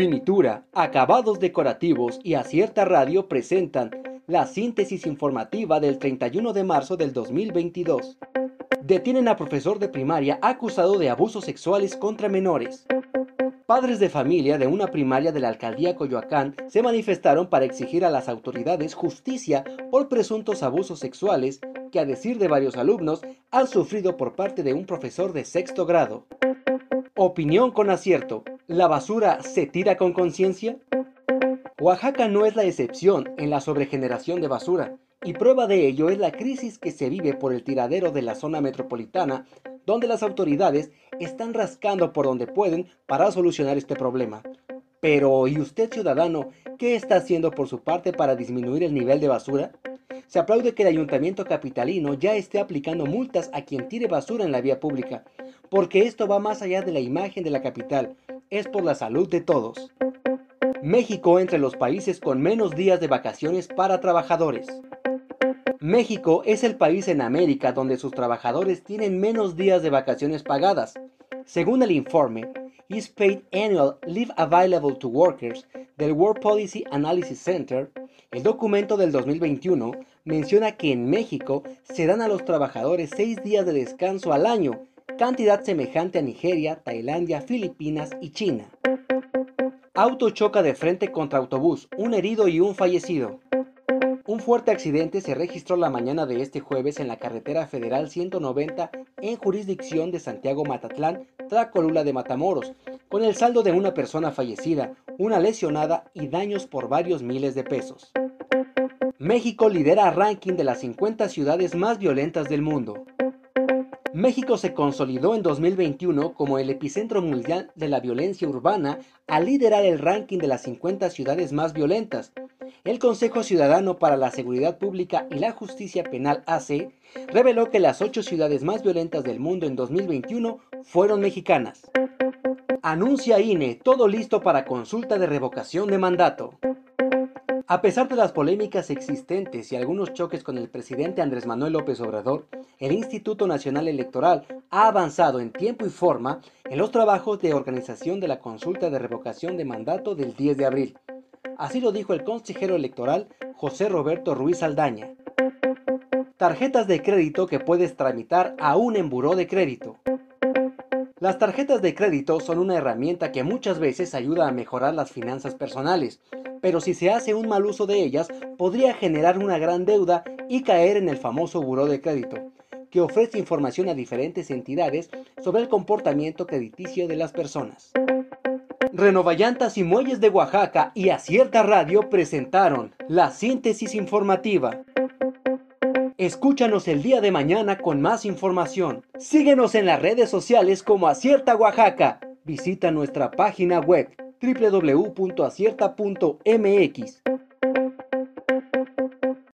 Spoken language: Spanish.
Finitura, acabados decorativos y acierta radio presentan la síntesis informativa del 31 de marzo del 2022. Detienen a profesor de primaria acusado de abusos sexuales contra menores. Padres de familia de una primaria de la alcaldía Coyoacán se manifestaron para exigir a las autoridades justicia por presuntos abusos sexuales que, a decir de varios alumnos, han sufrido por parte de un profesor de sexto grado. Opinión con acierto. ¿La basura se tira con conciencia? Oaxaca no es la excepción en la sobregeneración de basura, y prueba de ello es la crisis que se vive por el tiradero de la zona metropolitana, donde las autoridades están rascando por donde pueden para solucionar este problema. Pero, ¿y usted ciudadano, qué está haciendo por su parte para disminuir el nivel de basura? Se aplaude que el ayuntamiento capitalino ya esté aplicando multas a quien tire basura en la vía pública, porque esto va más allá de la imagen de la capital, es por la salud de todos. México entre los países con menos días de vacaciones para trabajadores. México es el país en América donde sus trabajadores tienen menos días de vacaciones pagadas. Según el informe Is Paid Annual Leave Available to Workers del World Policy Analysis Center, el documento del 2021 menciona que en México se dan a los trabajadores seis días de descanso al año cantidad semejante a Nigeria, Tailandia, Filipinas y China. Auto choca de frente contra autobús, un herido y un fallecido. Un fuerte accidente se registró la mañana de este jueves en la carretera federal 190 en jurisdicción de Santiago Matatlán, Tracolula de Matamoros, con el saldo de una persona fallecida, una lesionada y daños por varios miles de pesos. México lidera ranking de las 50 ciudades más violentas del mundo. México se consolidó en 2021 como el epicentro mundial de la violencia urbana al liderar el ranking de las 50 ciudades más violentas. El Consejo Ciudadano para la Seguridad Pública y la Justicia Penal AC reveló que las ocho ciudades más violentas del mundo en 2021 fueron mexicanas. Anuncia INE todo listo para consulta de revocación de mandato. A pesar de las polémicas existentes y algunos choques con el presidente Andrés Manuel López Obrador, el Instituto Nacional Electoral ha avanzado en tiempo y forma en los trabajos de organización de la consulta de revocación de mandato del 10 de abril. Así lo dijo el consejero electoral José Roberto Ruiz Aldaña. Tarjetas de crédito que puedes tramitar aún en buró de crédito. Las tarjetas de crédito son una herramienta que muchas veces ayuda a mejorar las finanzas personales, pero si se hace un mal uso de ellas, podría generar una gran deuda y caer en el famoso buró de crédito, que ofrece información a diferentes entidades sobre el comportamiento crediticio de las personas. Renovallantas y Muelles de Oaxaca y Acierta Radio presentaron la síntesis informativa. Escúchanos el día de mañana con más información. Síguenos en las redes sociales como Acierta Oaxaca. Visita nuestra página web www.acierta.mx.